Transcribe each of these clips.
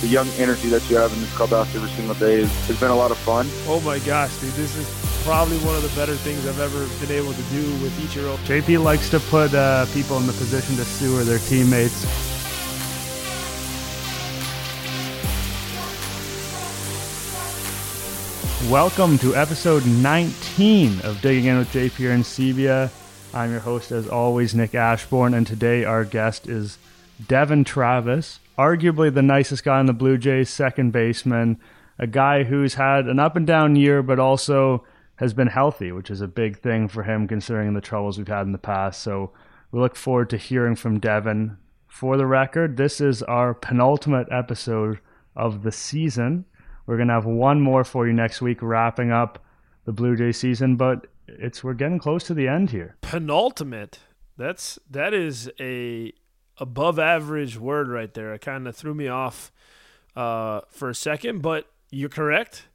the young energy that you have in this clubhouse every single day has, has been a lot of fun. Oh my gosh, dude, this is probably one of the better things I've ever been able to do with Ichiro. JP likes to put uh, people in the position to sewer their teammates. Welcome to episode 19 of Digging In with JP Arencibia. I'm your host, as always, Nick Ashbourne, and today our guest is Devon Travis, arguably the nicest guy on the Blue Jays, second baseman, a guy who's had an up and down year, but also has been healthy, which is a big thing for him considering the troubles we've had in the past. So we look forward to hearing from Devon. For the record, this is our penultimate episode of the season. We're gonna have one more for you next week, wrapping up the Blue Jay season, but it's we're getting close to the end here. Penultimate. That's that is a above average word right there. It kind of threw me off uh, for a second, but you're correct.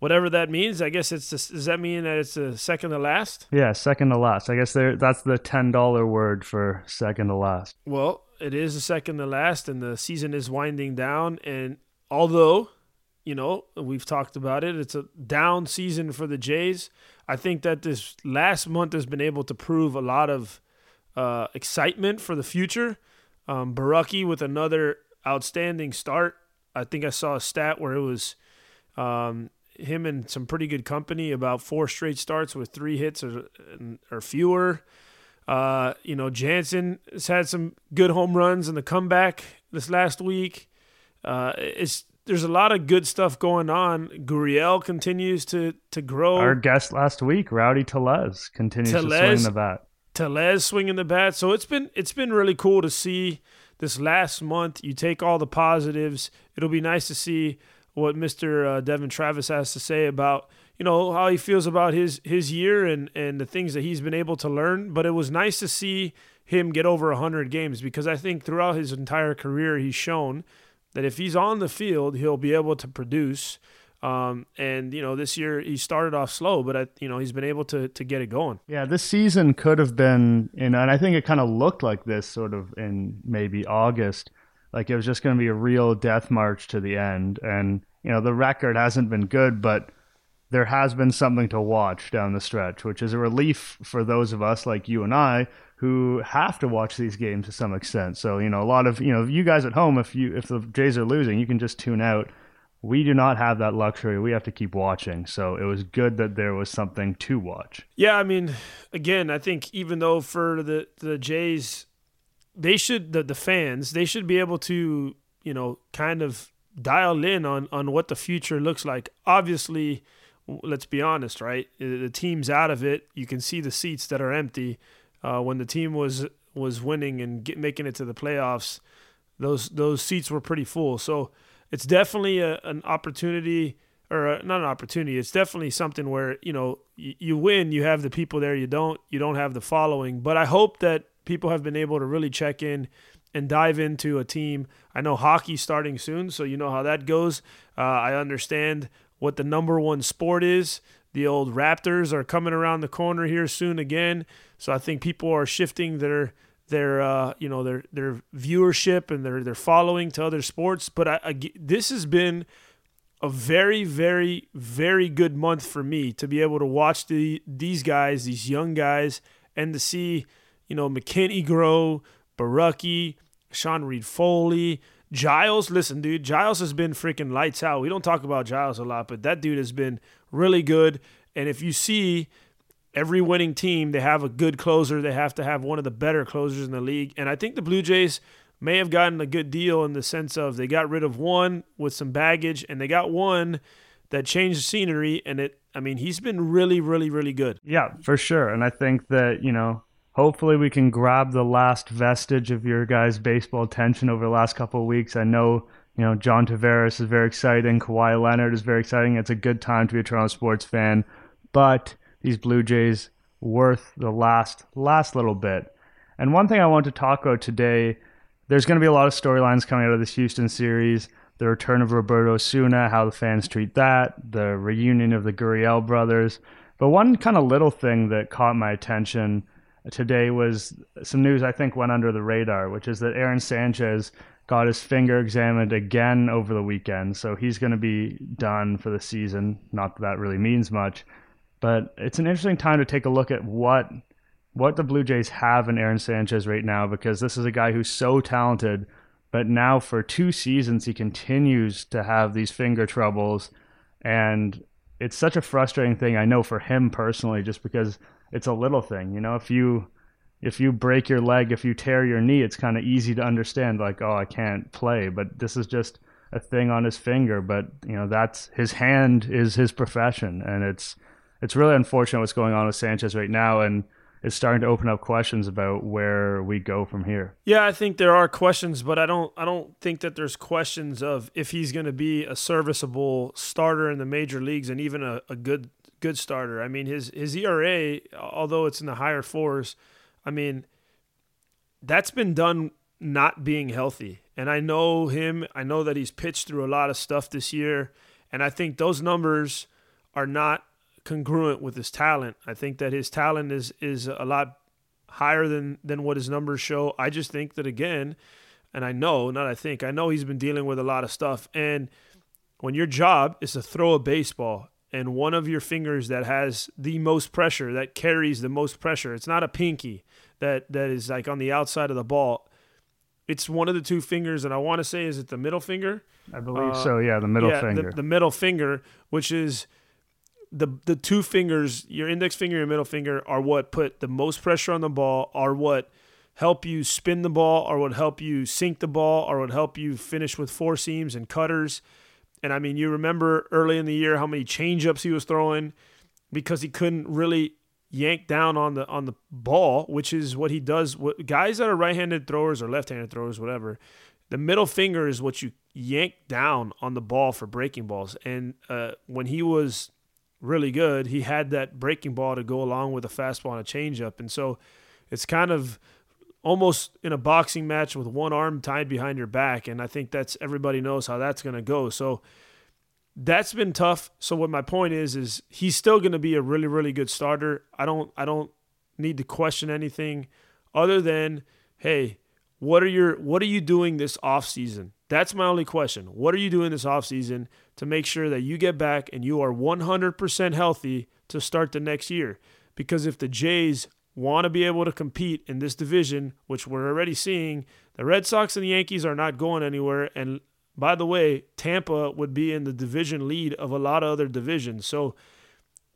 Whatever that means, I guess it's. Just, does that mean that it's the second to last? Yeah, second to last. I guess there that's the ten dollar word for second to last. Well, it is the second to last, and the season is winding down. And although, you know, we've talked about it, it's a down season for the Jays. I think that this last month has been able to prove a lot of uh, excitement for the future. Um, Borucki with another outstanding start. I think I saw a stat where it was um, him and some pretty good company, about four straight starts with three hits or, or fewer. Uh, you know, Jansen has had some good home runs in the comeback this last week. Uh, it's there's a lot of good stuff going on. Gurriel continues to to grow. Our guest last week, Rowdy Tellez, continues to swing the bat. Tellez swinging the bat. So it's been it's been really cool to see this last month. You take all the positives. It'll be nice to see what Mr. Uh, Devon Travis has to say about you know how he feels about his his year and and the things that he's been able to learn. But it was nice to see him get over 100 games because I think throughout his entire career he's shown that if he's on the field, he'll be able to produce. Um, and you know, this year he started off slow, but I, you know, he's been able to to get it going. Yeah, this season could have been, you know, and I think it kind of looked like this sort of in maybe August, like it was just going to be a real death march to the end. And you know, the record hasn't been good, but there has been something to watch down the stretch, which is a relief for those of us like you and I who have to watch these games to some extent. So, you know, a lot of, you know, you guys at home, if you if the Jays are losing, you can just tune out we do not have that luxury. We have to keep watching. So it was good that there was something to watch. Yeah, I mean, again, I think even though for the the Jays, they should the the fans they should be able to you know kind of dial in on on what the future looks like. Obviously, let's be honest, right? The team's out of it. You can see the seats that are empty. Uh, when the team was was winning and get, making it to the playoffs, those those seats were pretty full. So it's definitely a, an opportunity or a, not an opportunity. It's definitely something where you know you, you win, you have the people there. You don't, you don't have the following. But I hope that people have been able to really check in and dive into a team. I know hockey's starting soon, so you know how that goes. Uh, I understand what the number one sport is. The old Raptors are coming around the corner here soon again, so I think people are shifting their their uh, you know their their viewership and their their following to other sports. But I, I, this has been a very very very good month for me to be able to watch the these guys, these young guys, and to see you know McKinney grow, Borucki, Sean Reid-Foley. Giles, listen, dude, Giles has been freaking lights out. We don't talk about Giles a lot, but that dude has been really good. And if you see every winning team, they have a good closer. They have to have one of the better closers in the league. And I think the Blue Jays may have gotten a good deal in the sense of they got rid of one with some baggage and they got one that changed the scenery. And it, I mean, he's been really, really, really good. Yeah, for sure. And I think that, you know, hopefully we can grab the last vestige of your guys' baseball attention over the last couple of weeks. I know, you know, John Tavares is very exciting. Kawhi Leonard is very exciting. It's a good time to be a Toronto sports fan. But these Blue Jays worth the last last little bit. And one thing I want to talk about today, there's going to be a lot of storylines coming out of this Houston series. The return of Roberto Osuna, how the fans treat that, the reunion of the Gurriel brothers. But one kind of little thing that caught my attention today was some news I think went under the radar, which is that Aaron Sanchez got his finger examined again over the weekend, so he's going to be done for the season. Not that that really means much, but it's an interesting time to take a look at what what the Blue Jays have in Aaron Sanchez right now because this is a guy who's so talented, but now for two seasons he continues to have these finger troubles. And it's such a frustrating thing I know for him personally just because it's a little thing, you know, if you if you break your leg, if you tear your knee, it's kind of easy to understand like, oh, I can't play, but this is just a thing on his finger, but you know, that's his hand is his profession and it's it's really unfortunate what's going on with Sanchez right now and it's starting to open up questions about where we go from here. Yeah, I think there are questions, but I don't I don't think that there's questions of if he's going to be a serviceable starter in the major leagues and even a, a good good starter. I mean, his his ERA, although it's in the higher fours, I mean, that's been done not being healthy. And I know him. I know that he's pitched through a lot of stuff this year, and I think those numbers are not congruent with his talent. I think that his talent is is a lot higher than than what his numbers show. I just think that again, and I know, not I think, I know he's been dealing with a lot of stuff. And when your job is to throw a baseball and one of your fingers that has the most pressure, that carries the most pressure, it's not a pinky that that is like on the outside of the ball. It's one of the two fingers, and I want to say, is it the middle finger? I believe uh, so. Yeah, the middle yeah, finger. The, the middle finger, which is the the two fingers, your index finger, your middle finger, are what put the most pressure on the ball, are what help you spin the ball, or what help you sink the ball, or what help you finish with four seams and cutters. And I mean, you remember early in the year how many changeups he was throwing because he couldn't really yank down on the on the ball, which is what he does. What guys that are right-handed throwers or left-handed throwers, whatever, the middle finger is what you yank down on the ball for breaking balls. And uh, when he was really good, he had that breaking ball to go along with a fastball and a changeup. And so it's kind of almost in a boxing match with one arm tied behind your back. And I think that's everybody knows how that's going to go. So that's been tough. So what my point is is he's still going to be a really really good starter. I don't I don't need to question anything other than hey, what are your what are you doing this off season? That's my only question. What are you doing this off season to make sure that you get back and you are 100% healthy to start the next year. Because if the Jays want to be able to compete in this division, which we're already seeing, the Red Sox and the Yankees are not going anywhere. And by the way, Tampa would be in the division lead of a lot of other divisions. So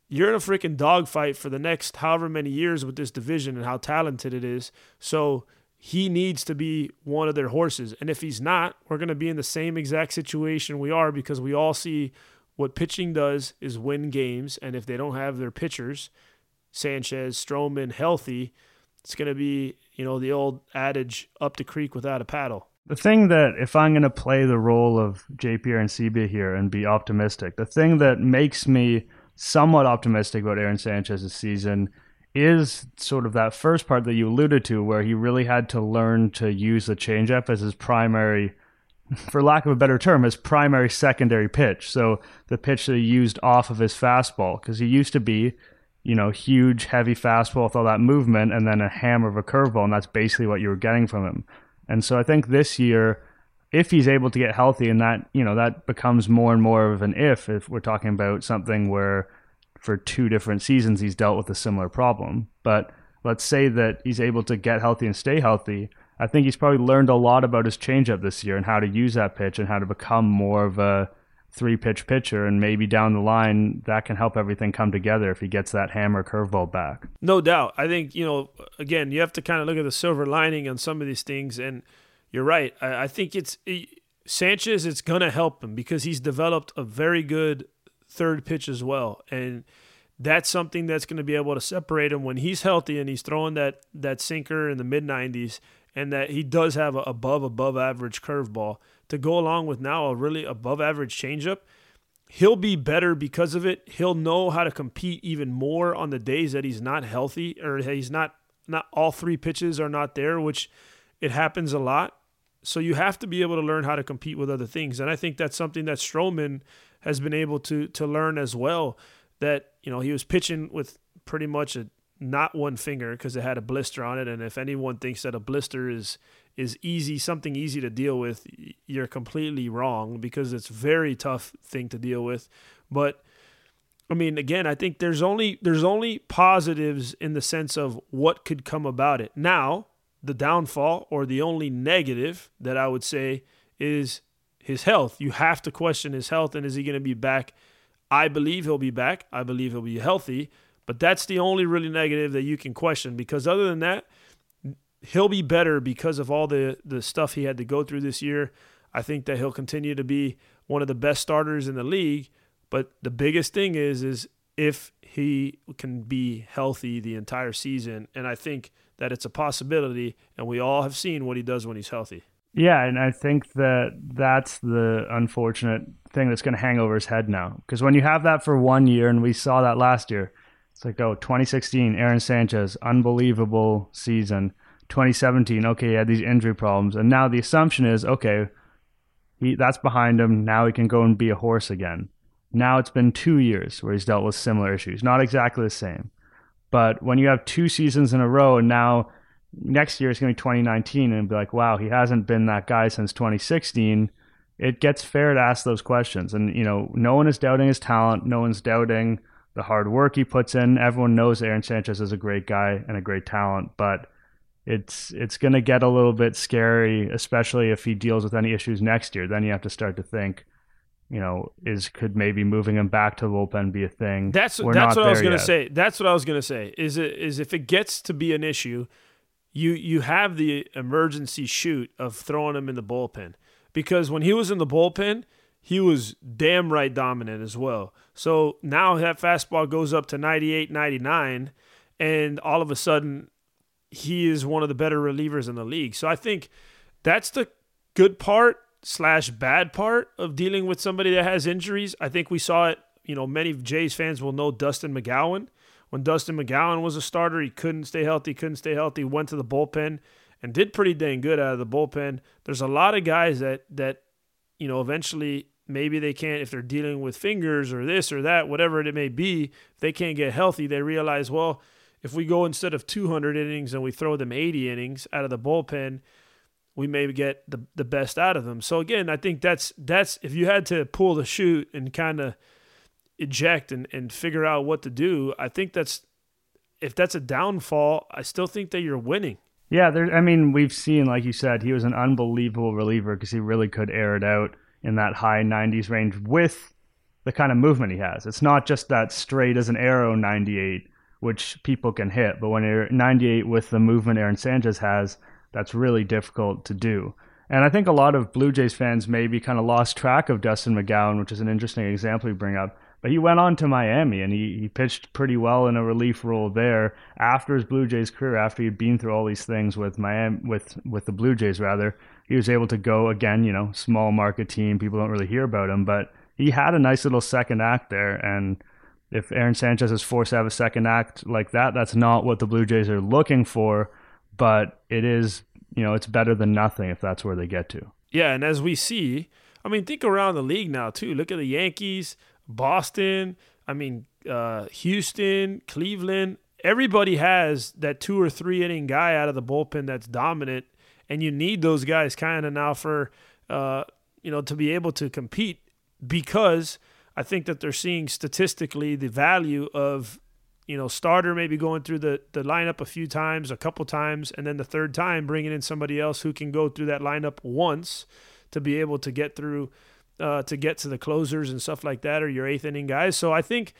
you're in a freaking dogfight for the next however many years with this division and how talented it is. So he needs to be one of their horses. And if he's not, we're going to be in the same exact situation we are because we all see what pitching does is win games. And if they don't have their pitchers, Sanchez, Stroman, healthy, it's going to be, you know, the old adage up the creek without a paddle. The thing that, if I'm going to play the role of JPR and Arencibia here and be optimistic, the thing that makes me somewhat optimistic about Aaron Sanchez's season is sort of that first part that you alluded to, where he really had to learn to use the changeup as his primary, for lack of a better term, his primary secondary pitch. So the pitch that he used off of his fastball, because he used to be, you know, huge, heavy fastball with all that movement, and then a hammer of a curveball, and that's basically what you were getting from him. And so I think this year, if he's able to get healthy, and that you know that becomes more and more of an if, if we're talking about something where for two different seasons he's dealt with a similar problem. But let's say that he's able to get healthy and stay healthy. I think he's probably learned a lot about his changeup this year and how to use that pitch and how to become more of a three pitch pitcher. And maybe down the line, that can help everything come together if he gets that hammer curveball back. No doubt. I think, you know, again, you have to kind of look at the silver lining on some of these things. And you're right. I, I think it's. Sanchez, it's going to help him because he's developed a very good third pitch as well. And that's something that's going to be able to separate him when he's healthy and he's throwing that that sinker in the mid 90s and that he does have a above above average curveball to go along with now a really above average changeup. He'll be better because of it. He'll know how to compete even more on the days that he's not healthy or he's not not all three pitches are not there, which it happens a lot. So you have to be able to learn how to compete with other things. And I think that's something that Stroman has been able to to learn as well. That you know he was pitching with pretty much a not one finger because it had a blister on it, and if anyone thinks that a blister is is easy, something easy to deal with, you're completely wrong because it's very tough thing to deal with. But I mean, again, I think there's only there's only positives in the sense of what could come about it. Now, the downfall or the only negative that I would say is his health. You have to question his health and is he going to be back? I believe he'll be back. I believe he'll be healthy, but that's the only really negative that you can question because other than that, he'll be better because of all the the stuff he had to go through this year. I think that he'll continue to be one of the best starters in the league, but the biggest thing is is if he can be healthy the entire season and I think that it's a possibility and we all have seen what he does when he's healthy. Yeah, and I think that that's the unfortunate thing that's going to hang over his head now. Because when you have that for one year, and we saw that last year, it's like, oh, 2016, Aaron Sanchez, unbelievable season. 2017, okay, he had these injury problems, and now the assumption is, okay, he that's behind him. Now he can go and be a horse again. Now it's been two years where he's dealt with similar issues, not exactly the same, but when you have two seasons in a row, and now next year is going to be 2019, and be like, wow, he hasn't been that guy since 2016. It gets fair to ask those questions, and you know, no one is doubting his talent. No one's doubting the hard work he puts in. Everyone knows Aaron Sanchez is a great guy and a great talent, but it's it's going to get a little bit scary, especially if he deals with any issues next year. Then you have to start to think, you know, is could maybe moving him back to the bullpen be a thing? That's We're that's what I was going to say. That's what I was going to say. Is it is if it gets to be an issue, you you have the emergency chute of throwing him in the bullpen because when he was in the bullpen, he was damn right dominant as well. So now that fastball goes up to 98, 99 and all of a sudden he is one of the better relievers in the league. So I think that's the good part slash bad part of dealing with somebody that has injuries. I think we saw it. You know, many Jays fans will know Dustin McGowan. When Dustin McGowan was a starter, he couldn't stay healthy, couldn't stay healthy, went to the bullpen and did pretty dang good out of the bullpen. There's a lot of guys that that you know eventually maybe they can't if they're dealing with fingers or this or that, whatever it may be. If they can't get healthy, they realize, well, if we go instead of 200 innings and we throw them 80 innings out of the bullpen, we may get the the best out of them. So again, I think that's that's if you had to pull the chute and kind of eject and, and figure out what to do, I think that's if that's a downfall, I still think that you're winning. Yeah, there. I mean, we've seen, like you said, he was an unbelievable reliever because he really could air it out in that high 90s range with the kind of movement he has. It's not just that straight as an arrow 98 which people can hit. But when you're 98 with the movement Aaron Sanchez has, that's really difficult to do. And I think a lot of Blue Jays fans maybe kind of lost track of Dustin McGowan, which is an interesting example you bring up. But he went on to Miami and he, he pitched pretty well in a relief role there after his Blue Jays career, after he'd been through all these things with Miami with with the Blue Jays rather. He was able to go again, you know, small market team. People don't really hear about him, but he had a nice little second act there and if Aaron Sanchez is forced to have a second act like that, that's not what the Blue Jays are looking for. But it is, you know, it's better than nothing if that's where they get to. Yeah, and as we see, I mean, think around the league now too. Look at the Yankees, Boston. I mean, uh, Houston, Cleveland. Everybody has that two or three inning guy out of the bullpen that's dominant, and you need those guys kind of now for, uh, you know, to be able to compete because I think that they're seeing statistically the value of you know starter maybe going through the the lineup a few times, a couple times, and then the third time bringing in somebody else who can go through that lineup once to be able to get through uh, to get to the closers and stuff like that, or your eighth inning guys. So I think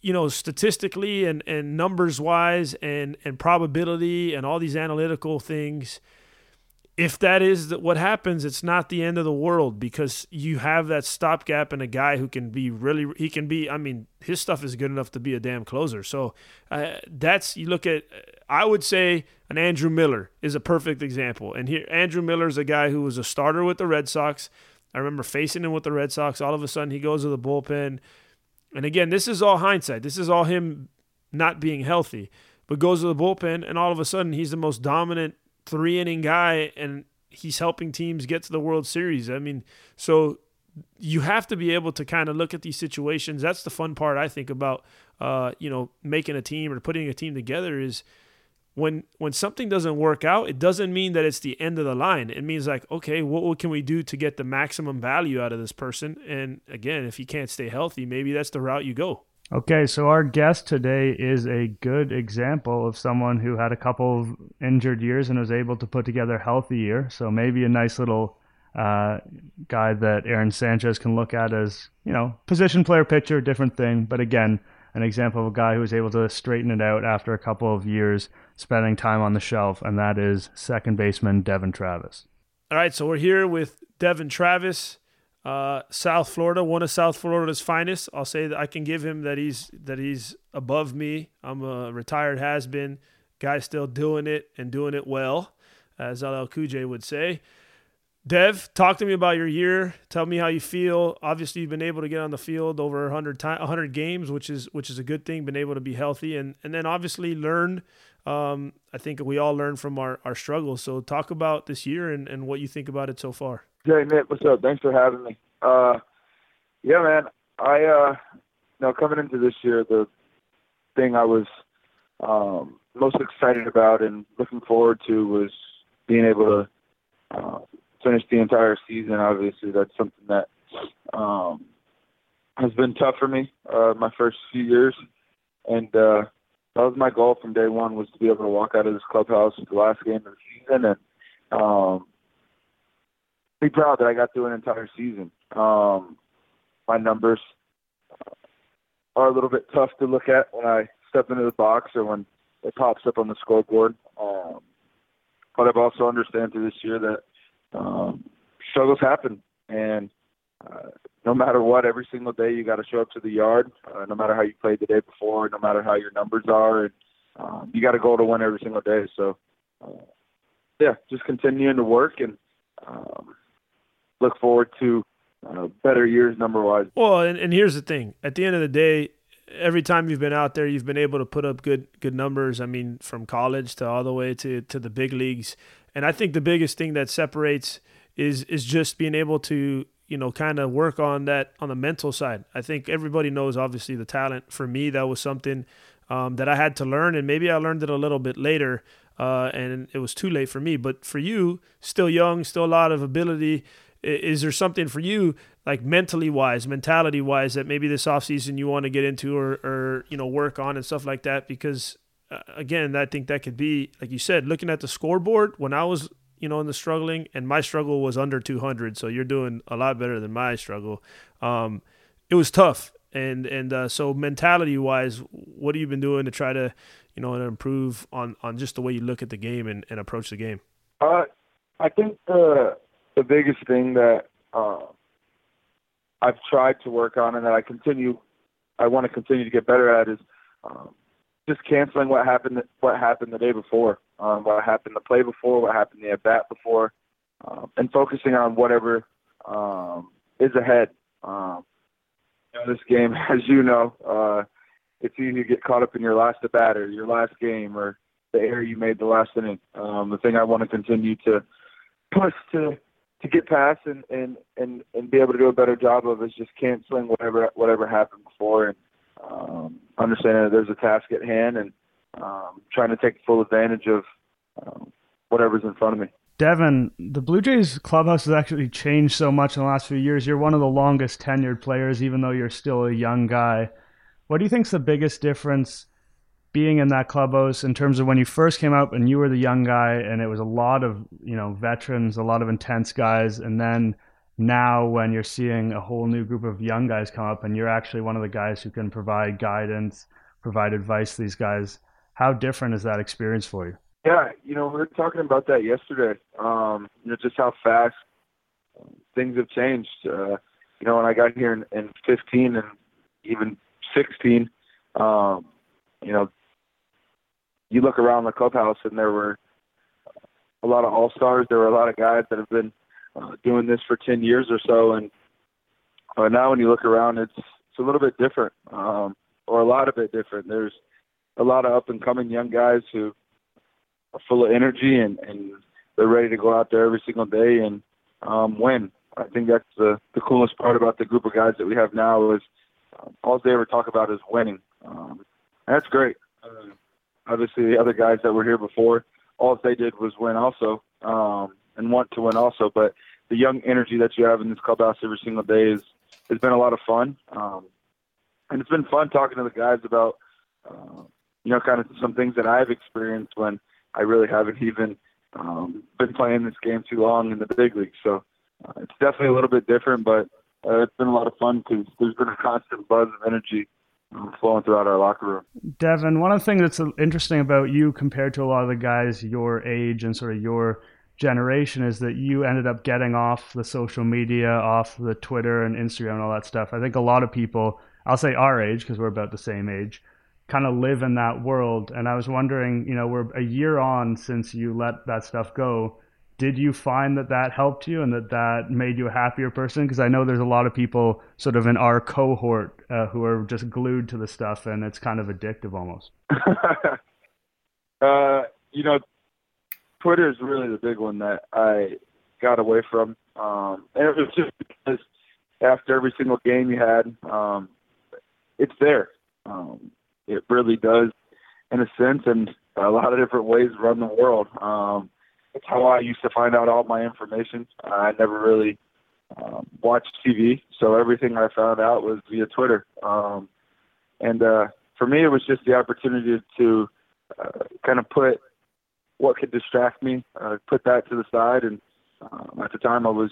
you know statistically and and numbers wise and and probability and all these analytical things if that is what happens, it's not the end of the world because you have that stopgap and a guy who can be really, he can be, I mean, his stuff is good enough to be a damn closer. So uh, that's, you look at, I would say an Andrew Miller is a perfect example. And here, Andrew Miller is a guy who was a starter with the Red Sox. I remember facing him with the Red Sox. All of a sudden, he goes to the bullpen. And again, this is all hindsight. This is all him not being healthy, but goes to the bullpen, and all of a sudden, he's the most dominant three inning guy and he's helping teams get to the World Series. I mean, so you have to be able to kind of look at these situations. That's the fun part I think about uh, you know, making a team or putting a team together is when when something doesn't work out, it doesn't mean that it's the end of the line. It means like, okay, what, what can we do to get the maximum value out of this person? And again, if you can't stay healthy, maybe that's the route you go. Okay, so our guest today is a good example of someone who had a couple of injured years and was able to put together a healthy year. So maybe a nice little uh, guy that Aaron Sanchez can look at as, you know, position player pitcher, different thing. But again, an example of a guy who was able to straighten it out after a couple of years spending time on the shelf, and that is second baseman Devon Travis. All right, so we're here with Devon Travis, uh, South Florida, one of South Florida's finest. I'll say that I can give him that he's that he's above me. I'm a retired has been guy, still doing it and doing it well, as LL Cool would say. Dev, talk to me about your year. Tell me how you feel. Obviously, you've been able to get on the field over 100 time, 100 games, which is which is a good thing. Been able to be healthy and and then obviously learn. Um, I think we all learn from our our struggles. So talk about this year and and what you think about it so far. Hey Nick, what's up? Thanks for having me. Uh, yeah, man. I uh, you know coming into this year, the thing I was um, most excited about and looking forward to was being able to. Uh, finish the entire season. Obviously, that's something that um, has been tough for me uh, my first few years, and uh, that was my goal from day one was to be able to walk out of this clubhouse the last game of the season and um, be proud that I got through an entire season. Um, my numbers are a little bit tough to look at when I step into the box or when it pops up on the scoreboard. Um, but I've also understand through this year that um, struggles happen, and uh, no matter what, every single day you got to show up to the yard. Uh, no matter how you played the day before, no matter how your numbers are, and um, you got to go to win every single day. So, uh, yeah, just continuing to work and um, look forward to uh, better years number wise. Well, and, and here's the thing: at the end of the day, every time you've been out there, you've been able to put up good good numbers. I mean, from college to all the way to to the big leagues. And I think the biggest thing that separates is is just being able to you know kind of work on that on the mental side. I think everybody knows obviously the talent. For me, that was something um, that I had to learn, and maybe I learned it a little bit later. Uh, and it was too late for me. But for you, still young, still a lot of ability. Is there something for you, like mentally wise, mentality wise, that maybe this offseason you want to get into or, or you know work on and stuff like that? Because uh, again, I think that could be, like you said, looking at the scoreboard when I was, you know, in the struggling, and my struggle was under 200. So you're doing a lot better than my struggle. Um, it was tough, and and uh, so mentality wise, what have you been doing to try to, you know, improve on on just the way you look at the game and, and approach the game? Uh, I think the the biggest thing that uh, I've tried to work on and that I continue, I want to continue to get better at is um, just canceling what happened what happened the day before, um, what happened the play before, what happened the at bat before, um, and focusing on whatever um, is ahead. Um, you know, this game, as you know, uh, it's easy to get caught up in your last at bat or your last game or the error you made the last inning. Um, the thing I want to continue to push to to get past and, and and and be able to do a better job of is just canceling whatever whatever happened before and um, understanding that there's a task at hand and um, trying to take full advantage of um, whatever's in front of me. Devon, the Blue Jays clubhouse has actually changed so much in the last few years. You're one of the longest tenured players, even though you're still a young guy. What do you think is the biggest difference being in that clubhouse in terms of when you first came out and you were the young guy and it was a lot of you know veterans, a lot of intense guys, and then now when you're seeing a whole new group of young guys come up and you're actually one of the guys who can provide guidance, provide advice to these guys, how different is that experience for you? Yeah, you know, we were talking about that yesterday. Um, you know, just how fast things have changed. Uh, you know, when I got here in, in 15 and even 16, um, you know, you look around the clubhouse and there were a lot of all stars. There were a lot of guys that have been uh, doing this for 10 years or so, and uh, now when you look around, it's it's a little bit different, um, or a lot of it different. There's a lot of up and coming young guys who are full of energy and and they're ready to go out there every single day and um, win. I think that's the the coolest part about the group of guys that we have now is um, all they ever talk about is winning. Um, that's great. Uh, obviously the other guys that were here before, all they did was win also, um, and want to win also. But the young energy that you have in this clubhouse every single day is has been a lot of fun. Um, and it's been fun talking to the guys about, uh, you know, kind of some things that I've experienced when I really haven't even um, been playing this game too long in the big league. So uh, it's definitely a little bit different, but uh, it's been a lot of fun because there's been a constant buzz of energy flowing throughout our locker room. Devon, one of the things that's interesting about you compared to a lot of the guys your age and sort of your generation is that you ended up getting off the social media, off the Twitter and Instagram and all that stuff. I think a lot of people, I'll say our age because we're about the same age, kind of live in that world. And I was wondering, you know, we're a year on since you let that stuff go. Did you find that that helped you and that that made you a happier person? Because I know there's a lot of people sort of in our cohort uh, who are just glued to the stuff and it's kind of addictive almost. uh, you know, Twitter is really the big one that I got away from. Um, and it was just because after every single game you had, um, it's there. Um, it really does, in a sense, and a lot of different ways run the world. Um, it's how I used to find out all my information. I never really um, watched TV, so everything I found out was via Twitter. Um, and uh, for me, it was just the opportunity to uh, kind of put what could distract me, uh, put that to the side. And um, at the time, I was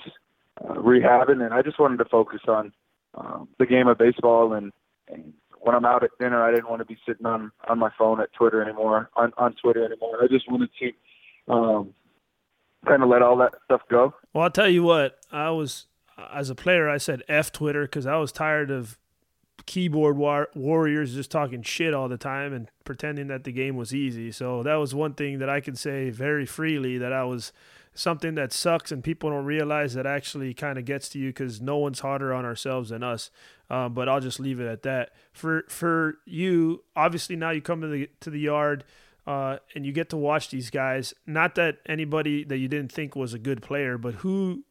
uh, rehabbing, and I just wanted to focus on um, the game of baseball. And, and when I'm out at dinner, I didn't want to be sitting on on my phone at Twitter anymore, on on Twitter anymore. I just wanted to um, kind of let all that stuff go. Well, I'll tell you what, I was as a player, I said F Twitter because I was tired of keyboard war- warriors just talking shit all the time and pretending that the game was easy. So that was one thing that I can say very freely that I was something that sucks and people don't realize that actually kind of gets to you because no one's harder on ourselves than us. Um, but I'll just leave it at that. For for you, obviously now you come to the to the yard. Uh, and you get to watch these guys. Not that anybody that you didn't think was a good player, but who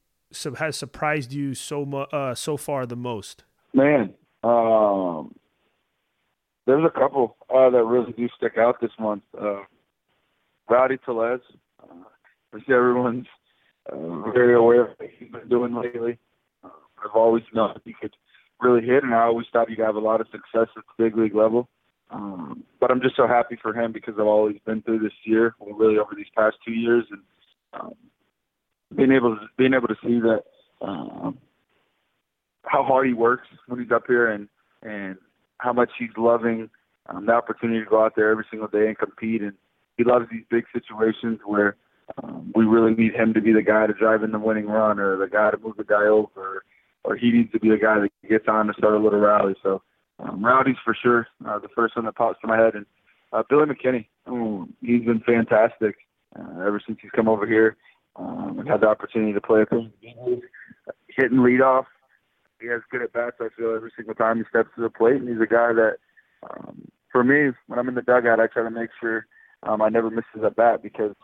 has surprised you so mu- uh, so far the most? Man, um, there's a couple uh, that really do stick out this month. Uh, Rowdy Tellez. Uh, I see everyone's uh, very aware of what he's been doing lately. Uh, I've always known he could really hit, and I always thought he'd have a lot of success at the big league level. Um, but I'm just so happy for him because of all he's been through this year, well, really over these past two years, and um, being able to being able to see that um, how hard he works when he's up here and and how much he's loving um, the opportunity to go out there every single day and compete. And he loves these big situations where um, we really need him to be the guy to drive in the winning run or the guy to move the guy over, or he needs to be the guy that gets on to start a little rally. So um, Rowdy's for sure uh, the first one that pops to my head. And uh, Billy McKinney, oh, he's been fantastic uh, ever since he's come over here um, and had the opportunity to play with him. Hitting leadoff, he has good at bats. I feel every single time he steps to the plate, and he's a guy that, um, for me, when I'm in the dugout, I try to make sure um, I never miss his at bat because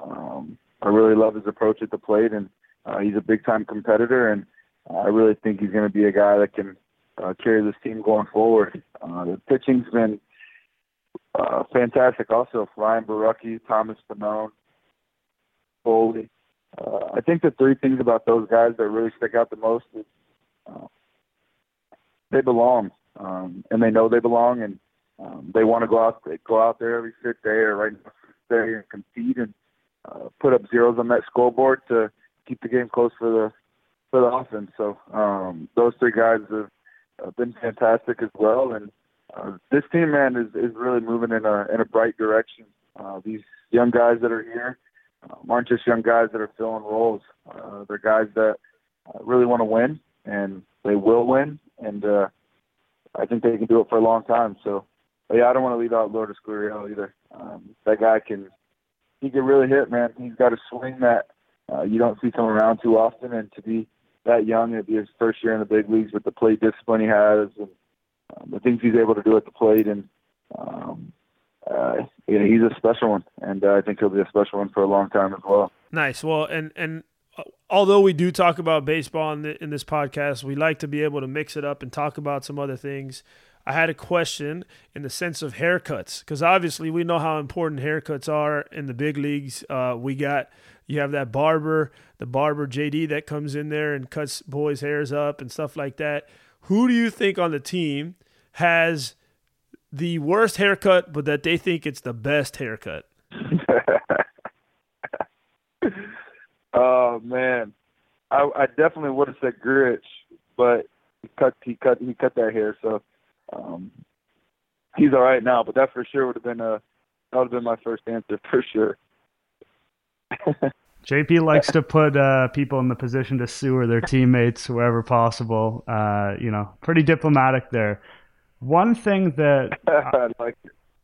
um, I really love his approach at the plate, and uh, he's a big time competitor, and uh, I really think he's going to be a guy that can uh, carry this team going forward. Uh, the pitching's been uh, fantastic. Also, Ryan Borucki, Thomas Pannone, Foley. Uh, I think the three things about those guys that really stick out the most is uh, they belong, um, and they know they belong, and um, they want to go out, they go out there every fifth day or right day and compete and uh, put up zeros on that scoreboard to keep the game close for the for the offense. So um, those three guys have uh, been fantastic as well, and uh, this team, man, is is really moving in a in a bright direction. Uh, these young guys that are here um, aren't just young guys that are filling roles. Uh, they're guys that uh, really want to win, and they will win. And uh, I think they can do it for a long time. So, yeah, I don't want to leave out Lourdes Gurriel either. Um, that guy can he can really hit, man. He's got a swing that uh, you don't see come around too often, and to be that young, it'd be his first year in the big leagues with the plate discipline he has and um, the things he's able to do at the plate, and um, uh, you know, he's a special one, and uh, I think he'll be a special one for a long time as well. Nice. Well, and and although we do talk about baseball in, the, in this podcast, we like to be able to mix it up and talk about some other things. I had a question in the sense of haircuts because obviously we know how important haircuts are in the big leagues. Uh, we got you have that barber, the barber JD that comes in there and cuts boys' hairs up and stuff like that. Who do you think on the team has the worst haircut, but that they think it's the best haircut? oh man, I, I definitely would have said Grich, but he cut he cut he cut that hair, so um, he's all right now. But that for sure would have been a that would have been my first answer for sure. JP likes to put uh, people in the position to sue or their teammates wherever possible. Uh, you know, pretty diplomatic there. One thing that I, like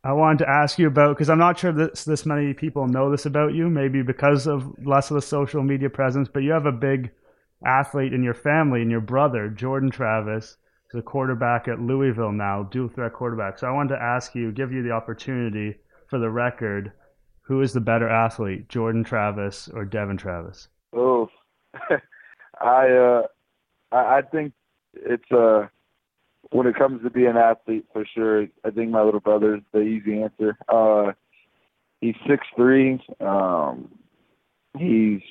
I wanted to ask you about because I'm not sure this this many people know this about you, maybe because of less of the social media presence, but you have a big athlete in your family and your brother, Jordan Travis, is a quarterback at Louisville now, dual threat quarterback. So I wanted to ask you, give you the opportunity for the record who is the better athlete, Jordan Travis or Devon Travis? Oh, I uh, I think it's uh when it comes to being an athlete for sure. I think my little brother is the easy answer. Uh, he's six three. Um, he's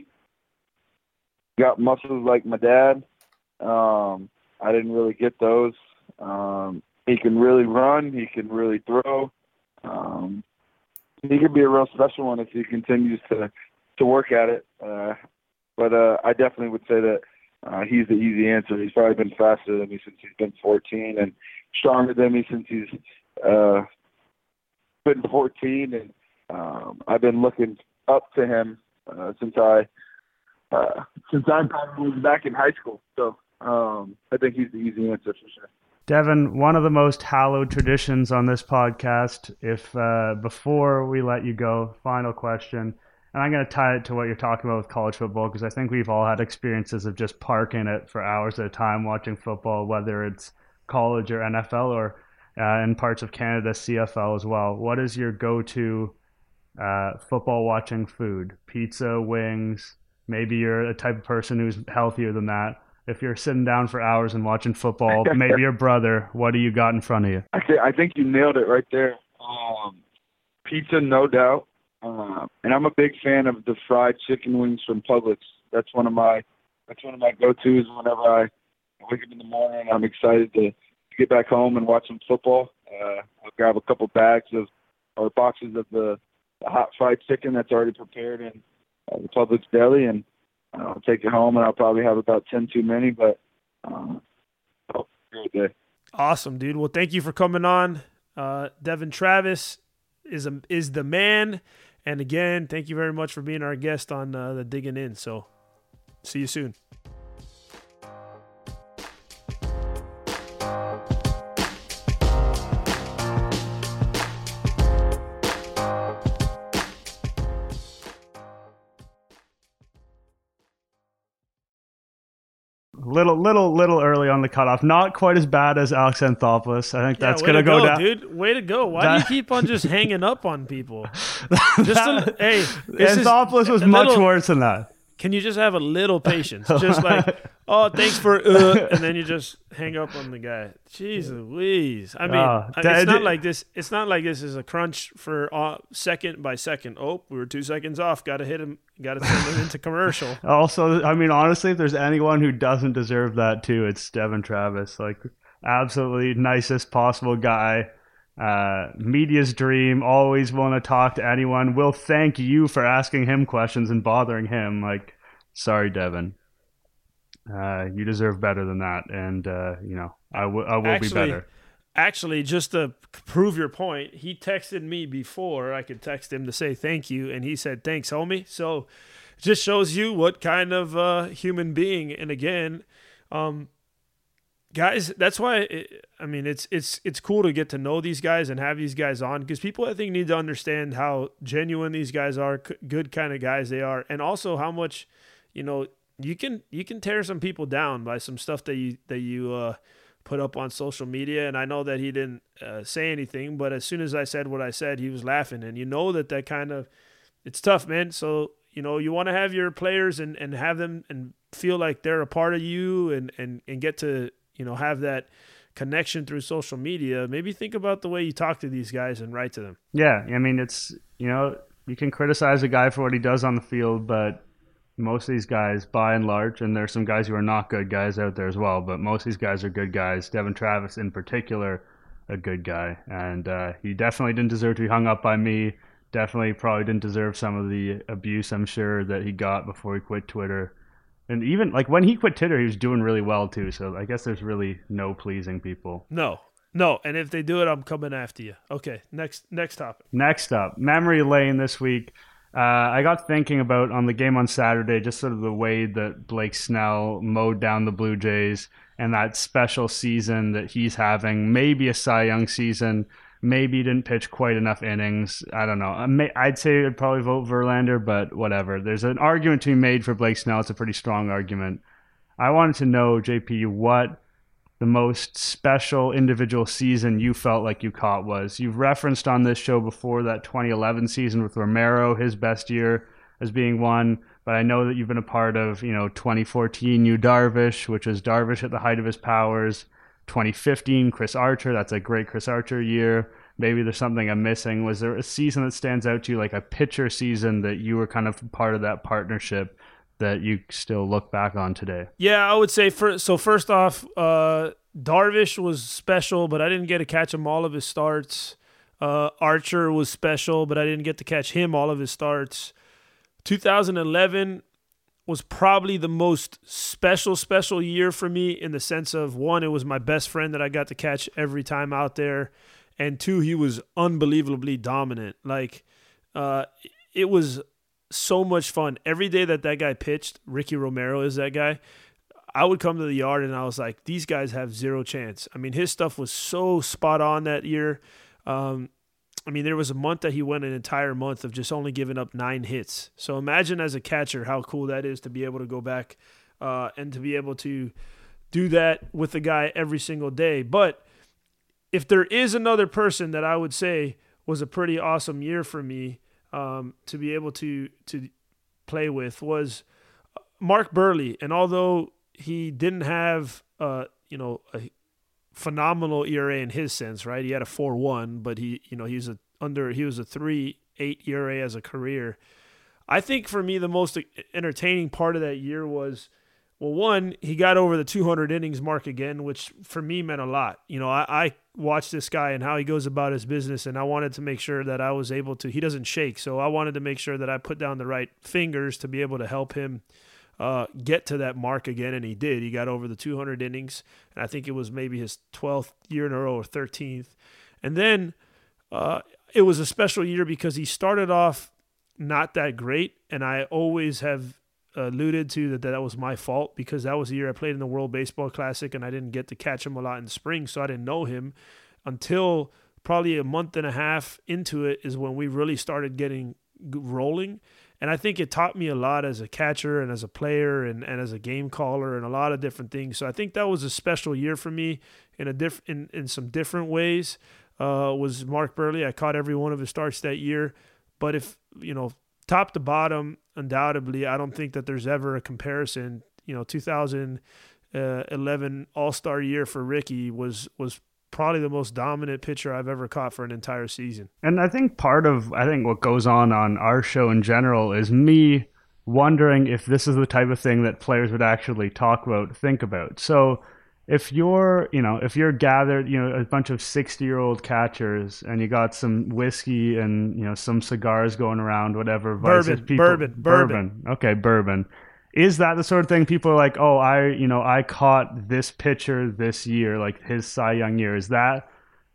got muscles like my dad. Um, I didn't really get those. Um, he can really run. He can really throw. Um, he could be a real special one if he continues to to work at it. Uh, but uh, I definitely would say that uh, he's the easy answer. He's probably been faster than me since he's been 14, and stronger than me since he's uh, been 14. And um, I've been looking up to him uh, since I uh, since I probably back in high school. So um, I think he's the easy answer for sure. Devon, one of the most hallowed traditions on this podcast, if uh, before we let you go, final question, and I'm going to tie it to what you're talking about with college football because I think we've all had experiences of just parking it for hours at a time watching football, whether it's college or NFL or uh, in parts of Canada, CFL as well. What is your go to uh, football watching food? Pizza, wings? Maybe you're a type of person who's healthier than that if you're sitting down for hours and watching football, maybe your brother, what do you got in front of you? Okay, I think you nailed it right there. Um, pizza, no doubt. Uh, and I'm a big fan of the fried chicken wings from Publix. That's one of my that's one of my go-tos whenever I wake up in the morning. I'm excited to, to get back home and watch some football. Uh, I'll grab a couple bags of or boxes of the, the hot fried chicken that's already prepared in uh, the Publix deli and I'll take it home, and I'll probably have about ten too many. But oh. Awesome, dude. Well, thank you for coming on. Uh, Devon Travis is a, is the man, and again, thank you very much for being our guest on uh, the Digging In. So, see you soon. The cutoff. Not quite as bad as Alex Anthopoulos. I think yeah, that's gonna go, go down. Dude, way to go! Why that... do you keep on just hanging up on people? just a, hey, Anthopoulos was much little, worse than that. Can you just have a little patience? Just like, oh, thanks for, uh, and then you just hang up on the guy. Jeez Louise! I mean, uh, it's not like this. It's not like this is a crunch for uh, second by second. Oh, we were two seconds off. Got to hit him. Got to send him into commercial. Also, I mean, honestly, if there's anyone who doesn't deserve that too, it's Devon Travis. Like, absolutely nicest possible guy uh, media's dream, always want to talk to anyone. Will thank you for asking him questions and bothering him. Like, sorry, Devon. Uh, you deserve better than that. And, uh, you know, I, w- I will actually, be better. Actually, just to prove your point, he texted me before I could text him to say thank you. And he said, thanks, homie. So just shows you what kind of uh, human being. And again, um, guys that's why it, i mean it's it's it's cool to get to know these guys and have these guys on because people i think need to understand how genuine these guys are good kind of guys they are and also how much you know you can you can tear some people down by some stuff that you that you uh, put up on social media. And i know that he didn't uh, say anything but as soon as i said what i said he was laughing. And you know that that kind of it's tough man. So you know you want to have your players and and have them and feel like they're a part of you and and and get to you know have that connection through social media, maybe think about the way you talk to these guys and write to them. Yeah, I mean, it's you know you can criticize a guy for what he does on the field, but most of these guys, by and large, and there's some guys who are not good guys out there as well, but most of these guys are good guys. Devon Travis, in particular, a good guy, and uh, he definitely didn't deserve to be hung up by me. Definitely, probably didn't deserve some of the abuse I'm sure that he got before he quit Twitter. And even like when he quit Twitter, he was doing really well too. So I guess there's really no pleasing people. No, no. And if they do it, I'm coming after you. Okay. Next, next topic. Next up, memory lane this week. Uh, I got thinking about on the game on Saturday, just sort of the way that Blake Snell mowed down the Blue Jays and that special season that he's having, maybe a Cy Young season. Maybe didn't pitch quite enough innings. I don't know. I'd say I'd probably vote Verlander, but whatever. There's an argument to be made for Blake Snell. It's a pretty strong argument. I wanted to know, JP, what the most special individual season you felt like you caught was. You've referenced on this show before that 2011 season with Romero, his best year as being one. But I know that you've been a part of, you know, 2014 Yu Darvish, which was Darvish at the height of his powers. 2015 Chris Archer, that's a great Chris Archer year. Maybe there's something I'm missing. Was there a season that stands out to you, like a pitcher season that you were kind of part of that partnership that you still look back on today? Yeah, I would say for so first off, uh, Darvish was special, but I didn't get to catch him all of his starts. Uh, Archer was special, but I didn't get to catch him all of his starts. 2011 was probably the most special, special year for me in the sense of one, it was my best friend that I got to catch every time out there, and two, he was unbelievably dominant. Like, uh, it was so much fun. Every day that that guy pitched, Ricky Romero is that guy. I would come to the yard and I was like, these guys have zero chance. I mean, his stuff was so spot on that year. Um, I mean, there was a month that he went an entire month of just only giving up nine hits. So imagine as a catcher how cool that is to be able to go back uh, and to be able to do that with the guy every single day. But if there is another person that I would say was a pretty awesome year for me, um, to be able to to play with was Mark Buehrle, And although he didn't have uh, you know a phenomenal ERA in his sense, right? He had a four one, but he you know he's a under he was a three eight ERA as a career. I think for me the most entertaining part of that year was well, one, he got over the 200 innings mark again, which for me meant a lot. You know, I, I watched this guy and how he goes about his business, and I wanted to make sure that I was able to. He doesn't shake, so I wanted to make sure that I put down the right fingers to be able to help him uh, get to that mark again, and he did. He got over the 200 innings, and I think it was maybe his 12th year in a row or 13th. And then uh, it was a special year because he started off not that great, and I always have alluded to that that was my fault because that was the year I played in the World Baseball Classic and I didn't get to catch him a lot in spring, so I didn't know him until probably a month and a half into it is when we really started getting rolling. And I think it taught me a lot as a catcher and as a player and, and as a game caller and a lot of different things. So I think that was a special year for me in a diff in, in some different ways. Uh, was Mark Buehrle. I caught every one of his starts that year. But if you know top to bottom, undoubtedly, I don't think that there's ever a comparison. You know, 2011 All Star year for Ricky was was probably the most dominant pitcher I've ever caught for an entire season. And I think part of I think what goes on on our show in general is me wondering if this is the type of thing that players would actually talk about, think about. So if you're, you know, if you're gathered, you know, a bunch of 60 year old catchers and you got some whiskey and, you know, some cigars going around, whatever. Bourbon, people, bourbon, bourbon. Okay, bourbon. Is that the sort of thing people are like, oh, I, you know, I caught this pitcher this year, like his Cy Young year. Is that,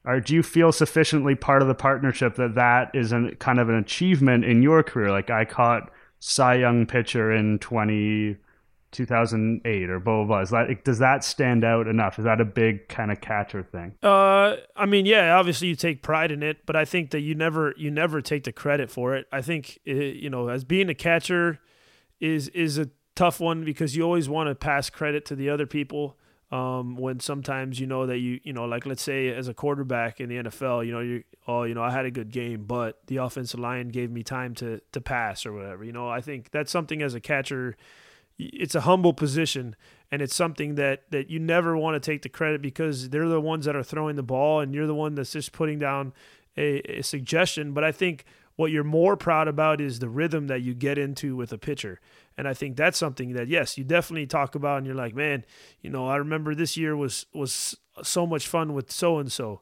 or do you feel sufficiently part of the partnership that that is an, kind of an achievement in your career? Like I caught Cy Young pitcher in 20, 2008 or blah blah blah. Is that does that stand out enough? Is that a big kind of catcher thing? Uh, I mean, yeah, obviously you take pride in it, but I think that you never you never take the credit for it. I think it, eh, you know, as being a catcher is is a tough one because you always want to pass credit to the other people. Um, when sometimes you know that you you know like let's say as a quarterback in the NFL you know you oh you know I had a good game but the offensive line gave me time to to pass or whatever you know I think that's something as a catcher it's a humble position and it's something that that you never want to take the credit because they're the ones that are throwing the ball and you're the one that's just putting down a, a suggestion. But I think what you're more proud about is the rhythm that you get into with a pitcher. And I think that's something that yes, you definitely talk about and you're like, man, you know, I remember this year was was so much fun with so and so.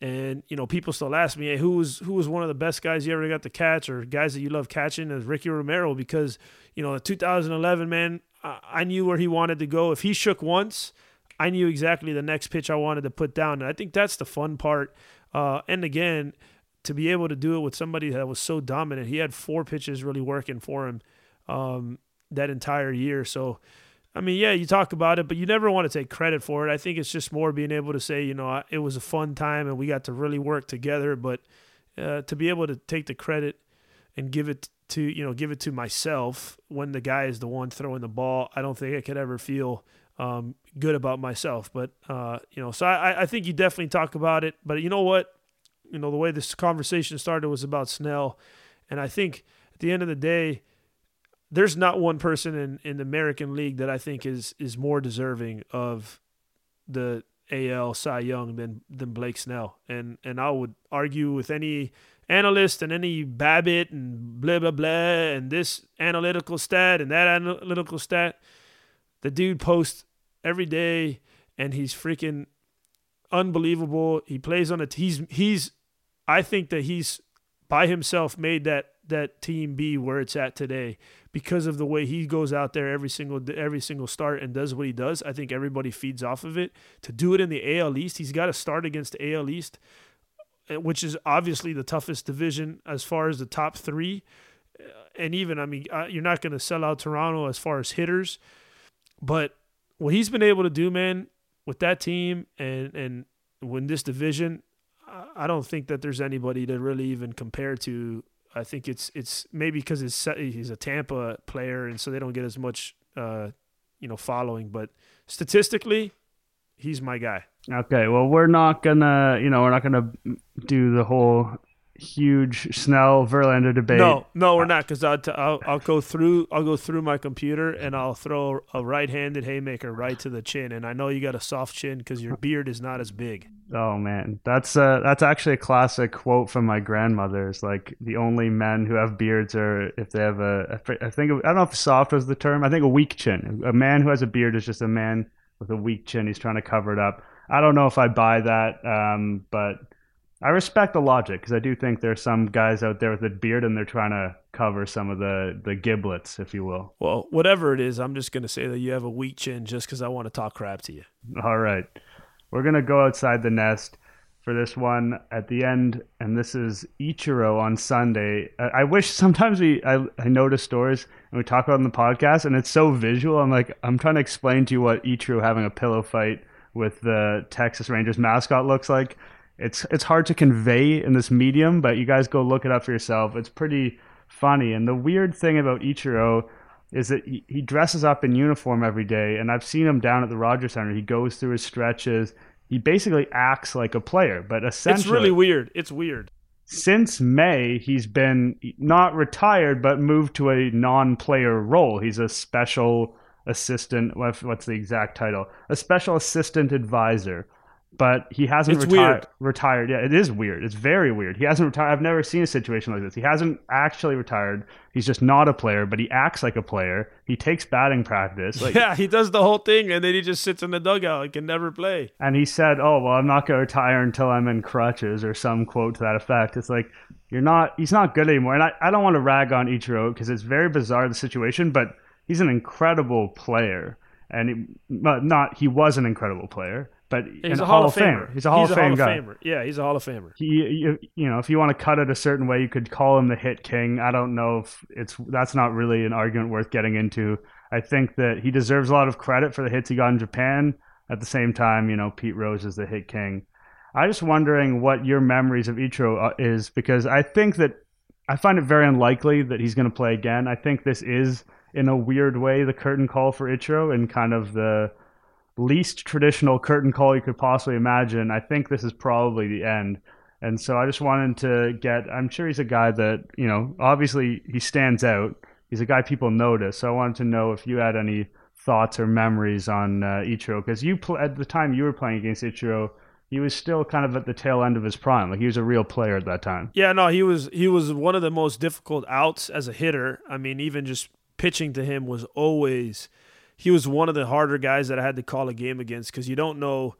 And you know, people still ask me, hey, who was who was one of the best guys you ever got to catch, or guys that you love catching? Is Ricky Romero because you know, the 2011 man, I knew where he wanted to go. If he shook once, I knew exactly the next pitch I wanted to put down. And I think that's the fun part. Uh, and again, to be able to do it with somebody that was so dominant, he had four pitches really working for him um, that entire year. So I mean, yeah, you talk about it, but you never want to take credit for it. I think it's just more being able to say, you know, it was a fun time and we got to really work together. But uh, to be able to take the credit and give it to, you know, give it to myself when the guy is the one throwing the ball, I don't think I could ever feel um, good about myself. But uh, you know, so I, I think you definitely talk about it. But you know what? You know, the way this conversation started was about Snell, and I think at the end of the day there's not one person in, in the American League that I think is is more deserving of the AL Cy Young than than Blake Snell. And and I would argue with any analyst and any Babbitt and blah blah blah and this analytical stat and that analytical stat. The dude posts every day and he's freaking unbelievable. He plays on a he's he's I think that he's by himself made that that team be where it's at today because of the way he goes out there every single every single start and does what he does. I think everybody feeds off of it. To do it in the AL East, he's got to start against the AL East, eh, which is obviously the toughest division as far as the top three. Eh, and even, I mean, uh, you're not going to sell out Toronto as far as hitters, but what he's been able to do, man, with that team and and win this division, I don't think that there's anybody to really even compare to I think it's it's maybe because it's he's a Tampa player, and so they don't get as much uh, you know following. But statistically, he's my guy. Okay, well, we're not gonna you know we're not gonna do the whole huge Snell Verlander debate. No, no, we're not because I'll, t- I'll I'll go through I'll go through my computer and I'll throw a right-handed haymaker right to the chin, and I know you got a soft chin because your beard is not as big. Oh man, that's uh that's actually a classic quote from my grandmother. It's like the only men who have beards are if they have a I think I don't know if soft was the term. I think a weak chin. A man who has a beard is just a man with a weak chin. He's trying to cover it up. I don't know if I buy that, um, but I respect the logic because I do think there's some guys out there with a beard and they're trying to cover some of the the giblets, if you will. Well, whatever it is, I'm just gonna say that you have a weak chin just because I want to talk crap to you. All right, we're gonna go outside the nest for this one at the end, and this is Ichiro on Sunday. I, I wish sometimes we I, I notice stories and we talk about in the podcast, and it's so visual. I'm like I'm trying to explain to you what Ichiro having a pillow fight with the Texas Rangers mascot looks like it's it's hard to convey in this medium, but you guys go look it up for yourself. It's pretty funny. And the weird thing about Ichiro is that he, he dresses up in uniform every day, and I've seen him down at the Rogers Center. He goes through his stretches. He basically acts like a player, but essentially, it's really weird. It's weird. Since May, he's been not retired, but moved to a non-player role. He's a special assistant. What's the exact title? A special assistant advisor but he hasn't reti- retired. Yeah, it is weird. It's very weird. He hasn't retired. I've never seen a situation like this. He hasn't actually retired. He's just not a player, but he acts like a player. He takes batting practice. Like, yeah, he does the whole thing, and then he just sits in the dugout and can never play. And he said, "Oh well, I'm not going to retire until I'm in crutches," or some quote to that effect. It's like you're not. He's not good anymore. And I, I don't want to rag on Ichiro because it's very bizarre the situation, but he's an incredible player, and he, not he was an incredible player but he's a Hall, of Famer. Famer. He's a Hall he's of Fame Hall. Of Famer. Yeah, he's a Hall of Famer. He, you, you know, if you want to cut it a certain way, you could call him the Hit King. I don't know if it's that's not really an argument worth getting into. I think that he deserves a lot of credit for the hits he got in Japan. At the same time, you know, Pete Rose is the Hit King. I'm just wondering what your memories of Ichiro uh, is because I think that I find it very unlikely that he's going to play again. I think this is, in a weird way, the curtain call for Ichiro and kind of the least traditional curtain call you could possibly imagine. I think this is probably the end. And so I just wanted to get, I'm sure he's a guy that, you know, obviously he stands out he's a guy people notice. So I wanted to know if you had any thoughts or memories on uh, Ichiro because you pl- at the time you were playing against Ichiro, he was still kind of at the tail end of his prime. Like he was a real player at that time. Yeah, no, he was he was one of the most difficult outs as a hitter. I mean, even just pitching to him was always he was one of the harder guys that I had to call a game against because you don't know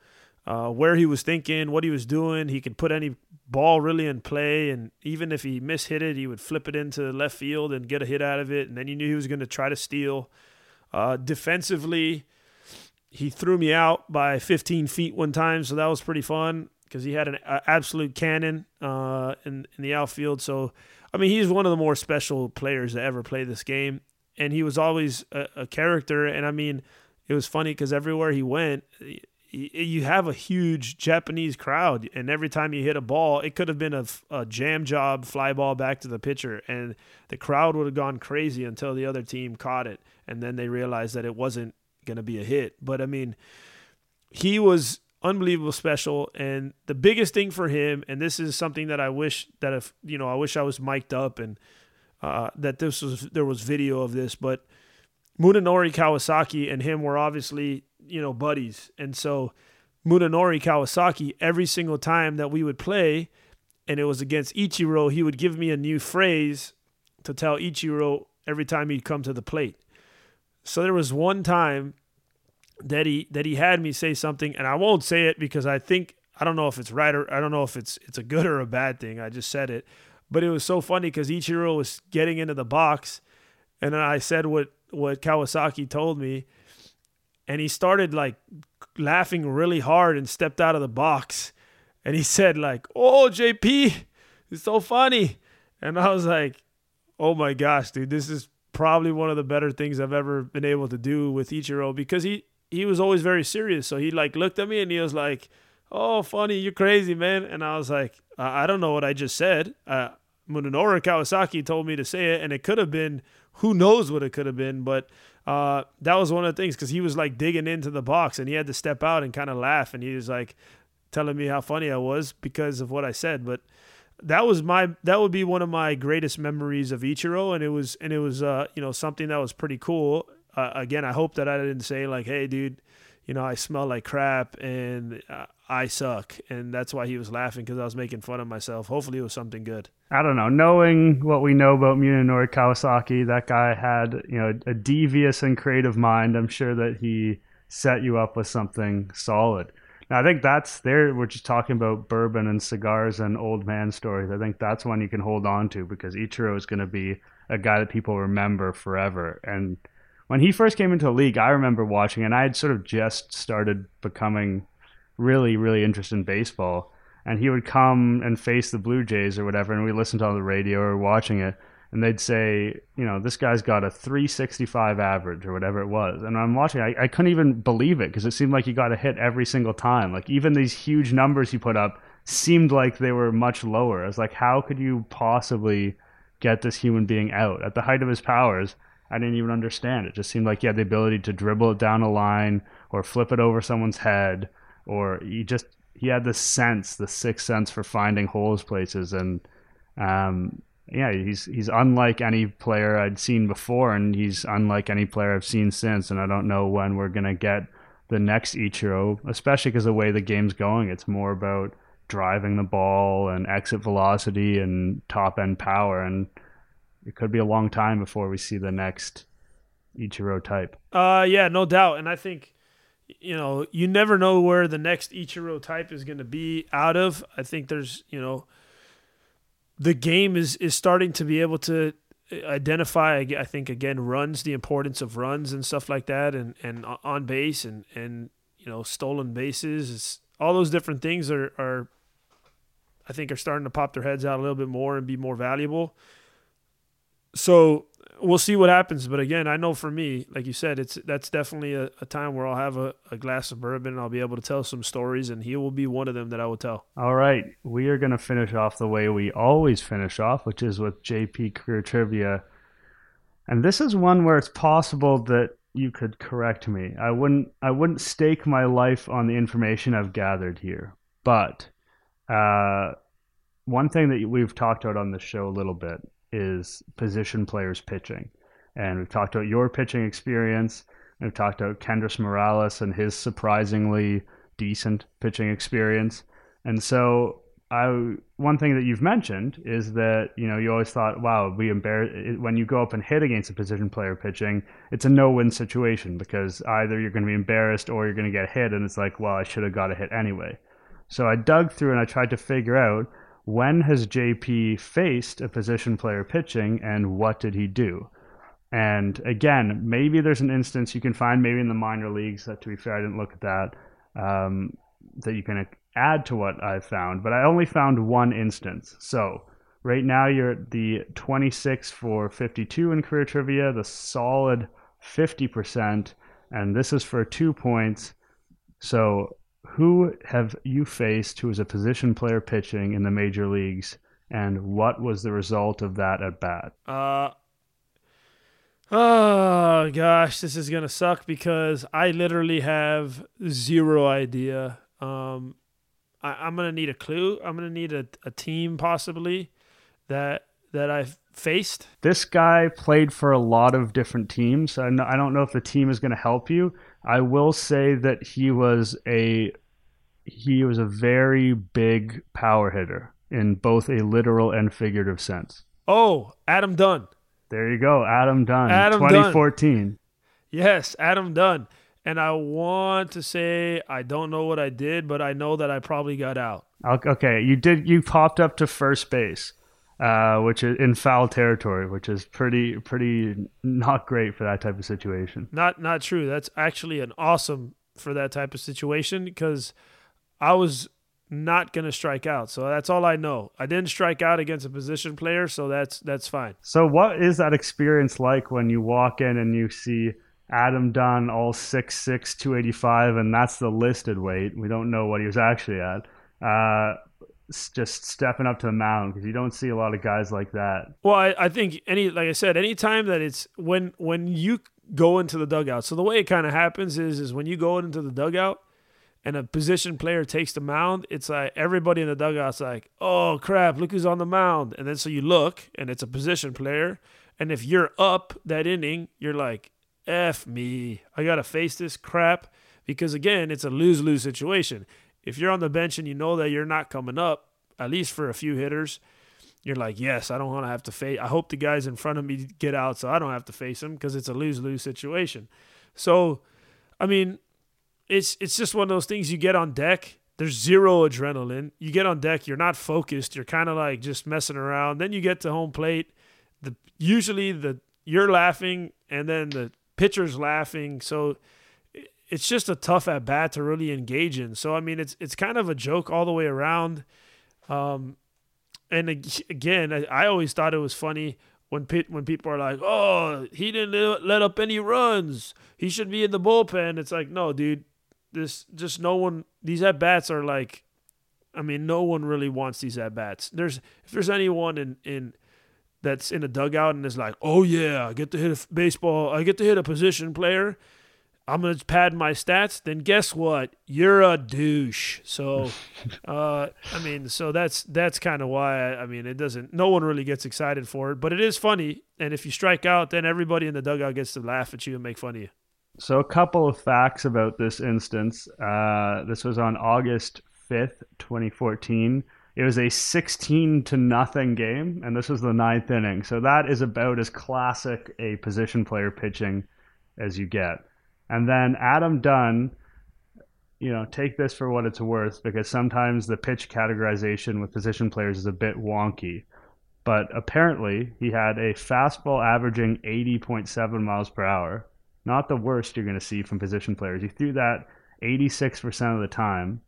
uh, where he was thinking, what he was doing. He could put any ball really in play, and even if he mishit it, he would flip it into left field and get a hit out of it. And then you knew he was going to try to steal. Uh, defensively, he threw me out by 15 feet one time, so that was pretty fun because he had an absolute cannon uh, in in the outfield. So, I mean, he's one of the more special players to ever play this game, and he was always a, a character. And I mean, it was funny because everywhere he went, you have a huge Japanese crowd, and every time you hit a ball, it could have been a, a, jam job fly ball back to the pitcher, and the crowd would have gone crazy until the other team caught it, and then they realized that it wasn't going to be a hit. But I mean, he was unbelievable special, and the biggest thing for him, and this is something that I wish that if you know, I wish I was mic'd up and uh, that this was there was video of this, but Munenori Kawasaki and him were obviously you know, buddies. And so Munenori Kawasaki, every single time that we would play and it was against Ichiro, he would give me a new phrase to tell Ichiro every time he'd come to the plate. So there was one time that he that he had me say something and I won't say it because I think I don't know if it's right or I don't know if it's it's a good or a bad thing. I just said it. But it was so funny because Ichiro was getting into the box and I said what what Kawasaki told me and he started like laughing really hard and stepped out of the box. And he said like oh jp it's so funny. And i was like oh my gosh dude this is probably one of the better things i've ever been able to do with ichiro because he he was always very serious. So he like looked at me and he was like oh funny you're crazy man. And i was like i, I don't know what i just said. Uh, munenori kawasaki told me to say it and it could have been who knows what it could have been but uh, that was one of the things because he was like digging into the box and he had to step out and kind of laugh and he was like telling me how funny I was because of what I said. But that was my that would be one of my greatest memories of Ichiro, and it was and it was uh, you know something that was pretty cool. Uh, again, I hope that I didn't say like, "Hey, dude, you know, I smell like crap and uh, I suck. And that's why he was laughing because I was making fun of myself. Hopefully, it was something good. I don't know. Knowing what we know about Munenori Kawasaki, that guy had, you know, a devious and creative mind. I'm sure that he set you up with something solid. Now, I think that's there. We're just talking about bourbon and cigars and old man stories. I think that's one you can hold on to because Ichiro is going to be a guy that people remember forever. And when he first came into the league, I remember watching, and I had sort of just started becoming really, really interested in baseball. And he would come and face the Blue Jays or whatever, and we listened on the radio or watching it, and they'd say, you know, this guy's got a 365 average or whatever it was. And I'm watching, I, I couldn't even believe it because it seemed like he got a hit every single time. Like even these huge numbers he put up seemed like they were much lower. I was like, how could you possibly get this human being out at the height of his powers? I didn't even understand. It just seemed like he had the ability to dribble it down a line or flip it over someone's head, or he just he had the sense, the sixth sense for finding holes places, and um, yeah, he's he's unlike any player I'd seen before, and he's unlike any player I've seen since. And I don't know when we're gonna get the next Ichiro, especially because the way the game's going, it's more about driving the ball and exit velocity and top end power and it could be a long time before we see the next Ichiro type. Uh, yeah, no doubt. And I think, you know, you never know where the next Ichiro type is going to be out of. I think there's, you know, the game is is starting to be able to identify. I think again runs, the importance of runs and stuff like that, and and on base and and you know stolen bases. It's, all those different things are are. I think are starting to pop their heads out a little bit more and be more valuable so we'll see what happens. But again, I know for me, like you said, it's that's definitely a, a time where I'll have a, a, glass of bourbon and I'll be able to tell some stories, and he will be one of them that I will tell. All right, we are going to finish off the way we always finish off, which is with JP career trivia, and this is one where it's possible that you could correct me. I wouldn't I wouldn't stake my life on the information I've gathered here, but. Uh, one thing that we've talked about on the show a little bit is position players pitching. and we've talked about your pitching experience. We've talked about Kendrys Morales and his surprisingly decent pitching experience. And so I one thing that you've mentioned is that you know you always thought, wow, we embarrass when you go up and hit against a position player pitching, it's a no-win situation because either you're going to be embarrassed or you're going to get hit, and it's like, well, I should have got a hit anyway. So I dug through and I tried to figure out when has JP faced a position player pitching and what did he do. And again, maybe there's an instance you can find, maybe in the minor leagues. That to be fair, I didn't look at that. Um, that you can add to what I found, but I only found one instance. So right now you're at the 26 for 52 in career trivia, the solid 50%, and this is for two points. So who have you faced who is a position player pitching in the major leagues, and what was the result of that at bat? Uh, oh gosh, this is gonna suck because I literally have zero idea. Um, I, am gonna need a clue. I'm gonna need a, a team possibly that that I've faced. This guy played for a lot of different teams. I, I don't know if the team is going to help you. I will say that he was a he was a very big power hitter in both a literal and figurative sense. Oh, Adam Dunn. There you go, Adam Dunn. Adam 2014. Dunn. Yes, Adam Dunn. And I want to say I don't know what I did, but I know that I probably got out. Okay, you did. You popped up to first base, uh, which is in foul territory, which is pretty pretty not great for that type of situation. Not not true. That's actually an awesome for that type of situation because I was not going to strike out. So that's all I know. I didn't strike out against a position player, so that's that's fine. So what is that experience like when you walk in and you see Adam Dunn all 6'6", 285, and that's the listed weight. We don't know what he was actually at. Uh, just stepping up to the mound because you don't see a lot of guys like that. Well, I, I think any like I said, anytime that it's when when you go into the dugout. So the way it kind of happens is is when you go into the dugout, and a position player takes the mound, it's like everybody in the dugout's like, oh crap, look who's on the mound. And then so you look and it's a position player. And if you're up that inning, you're like, F me. I got to face this crap because, again, it's a lose lose situation. If you're on the bench and you know that you're not coming up, at least for a few hitters, you're like, yes, I don't want to have to face. I hope the guys in front of me get out so I don't have to face them because it's a lose lose situation. So, I mean, it's it's just one of those things you get on deck. There's zero adrenaline. You get on deck, you're not focused. You're kind of like just messing around. Then you get to home plate. The usually the you're laughing and then the pitcher's laughing. So it's just a tough at bat to really engage in. So I mean, it's it's kind of a joke all the way around. Um, and again, I, I always thought it was funny when pit, when people are like, "Oh, he didn't let up any runs. He should be in the bullpen." It's like, no, dude this just no one these at bats are like I mean no one really wants these at bats. There's if there's anyone in in that's in a dugout and is like, "Oh yeah, I get to hit a baseball, I get to hit a position player. I'm to pad my stats." Then guess what? You're a douche. So uh I mean, so that's that's kind of why I, I mean, it doesn't no one really gets excited for it, but it is funny and if you strike out, then everybody in the dugout gets to laugh at you and make fun of you. So, a couple of facts about this instance. Uh, this was on August 5th, 2014. It was a 16 to nothing game, and this was the ninth inning. So, that is about as classic a position player pitching as you get. And then Adam Dunn, you know, take this for what it's worth because sometimes the pitch categorization with position players is a bit wonky. But apparently, he had a fastball averaging 80.7 miles per hour not the worst you're going to see from position players. He threw that 86% of the time.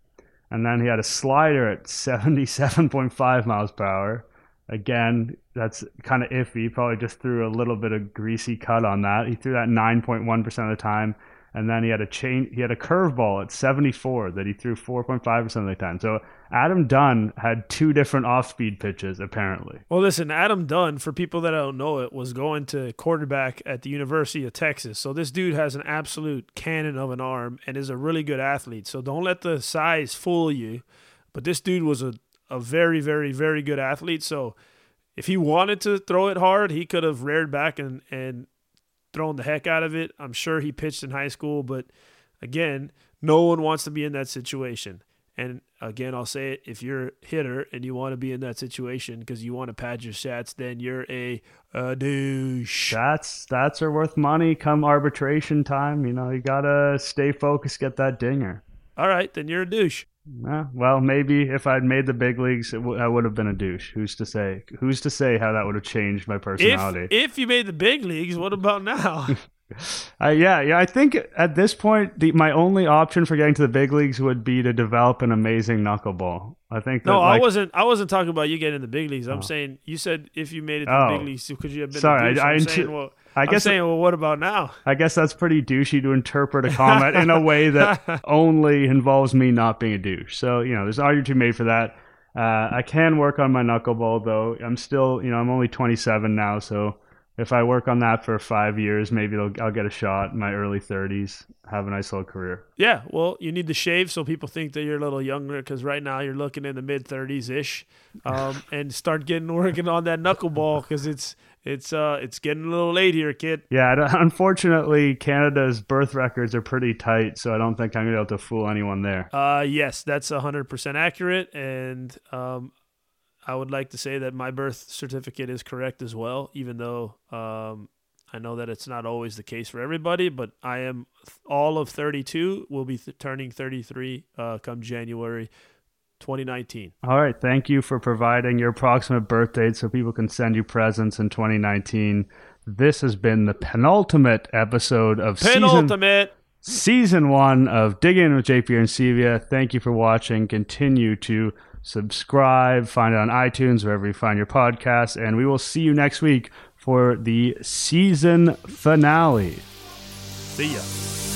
And then he had a slider at 77.5 miles per hour. Again, that's kind of iffy. Probably just threw a little bit of greasy cut on that. He threw that 9.1% of the time and then he had a chain he had a curveball at 74 that he threw 4.5% of the time so adam dunn had two different off-speed pitches apparently. Well listen adam dunn for people that don't know it was going to quarterback at the university of texas. So this dude has an absolute cannon of an arm and is a really good athlete. So don't let the size fool you but this dude was a, a very very very good athlete. So if he wanted to throw it hard he could have reared back and and throwing the heck out of it. I'm sure he pitched in high school, but again, no one wants to be in that situation. And again, I'll say it: if you're a hitter and you want to be in that situation because you want to pad your stats, then you're a, a douche. Stats stats are worth money. Come arbitration time, you know you gotta stay focused, get that dinger. All right, then you're a douche. Yeah, well, maybe if I'd made the big leagues, w- I would have been a douche. Who's to say? Who's to say how that would have changed my personality? If, if you made the big leagues, what about now? Uh, yeah, yeah. I think at this point, the, my only option for getting to the big leagues would be to develop an amazing knuckleball. I think. That, no, like, I wasn't. I wasn't talking about you getting in the big leagues. I'm Oh. saying you said if you made it to Oh. the big leagues, could you have been? Sorry, a douche? I- I saying, well, I I'm guess. saying, well, what about now? I guess that's pretty douchey to interpret a comment in a way that only involves me not being a douche. So you know, there's an argument to be made for that. Uh, I can work on my knuckleball though. I'm still, you know, I'm only 27 now, so if I work on that for five years, maybe I'll, I'll get a shot in my early 30s, have a nice little career. Yeah, well, you need to shave so people think that you're a little younger because right now you're looking in the mid 30s ish, um, and start getting working on that knuckleball because it's it's uh it's getting a little late here, kid. Yeah, unfortunately, Canada's birth records are pretty tight, so I don't think I'm gonna be able to fool anyone there. Uh, yes, that's hundred percent accurate, and um, I would like to say that my birth certificate is correct as well, even though um, I know that it's not always the case for everybody. But I am all of 32. Will be th- turning 33 uh, come January 2019. All right, thank you for providing your approximate birth date so people can send you presents in 2019. This has been the penultimate episode of Penultimate. season one of Digging In with JP and Sevia. Thank you for watching. Continue to subscribe, find it on iTunes, wherever you find your podcasts, and we will see you next week for the season finale. See ya.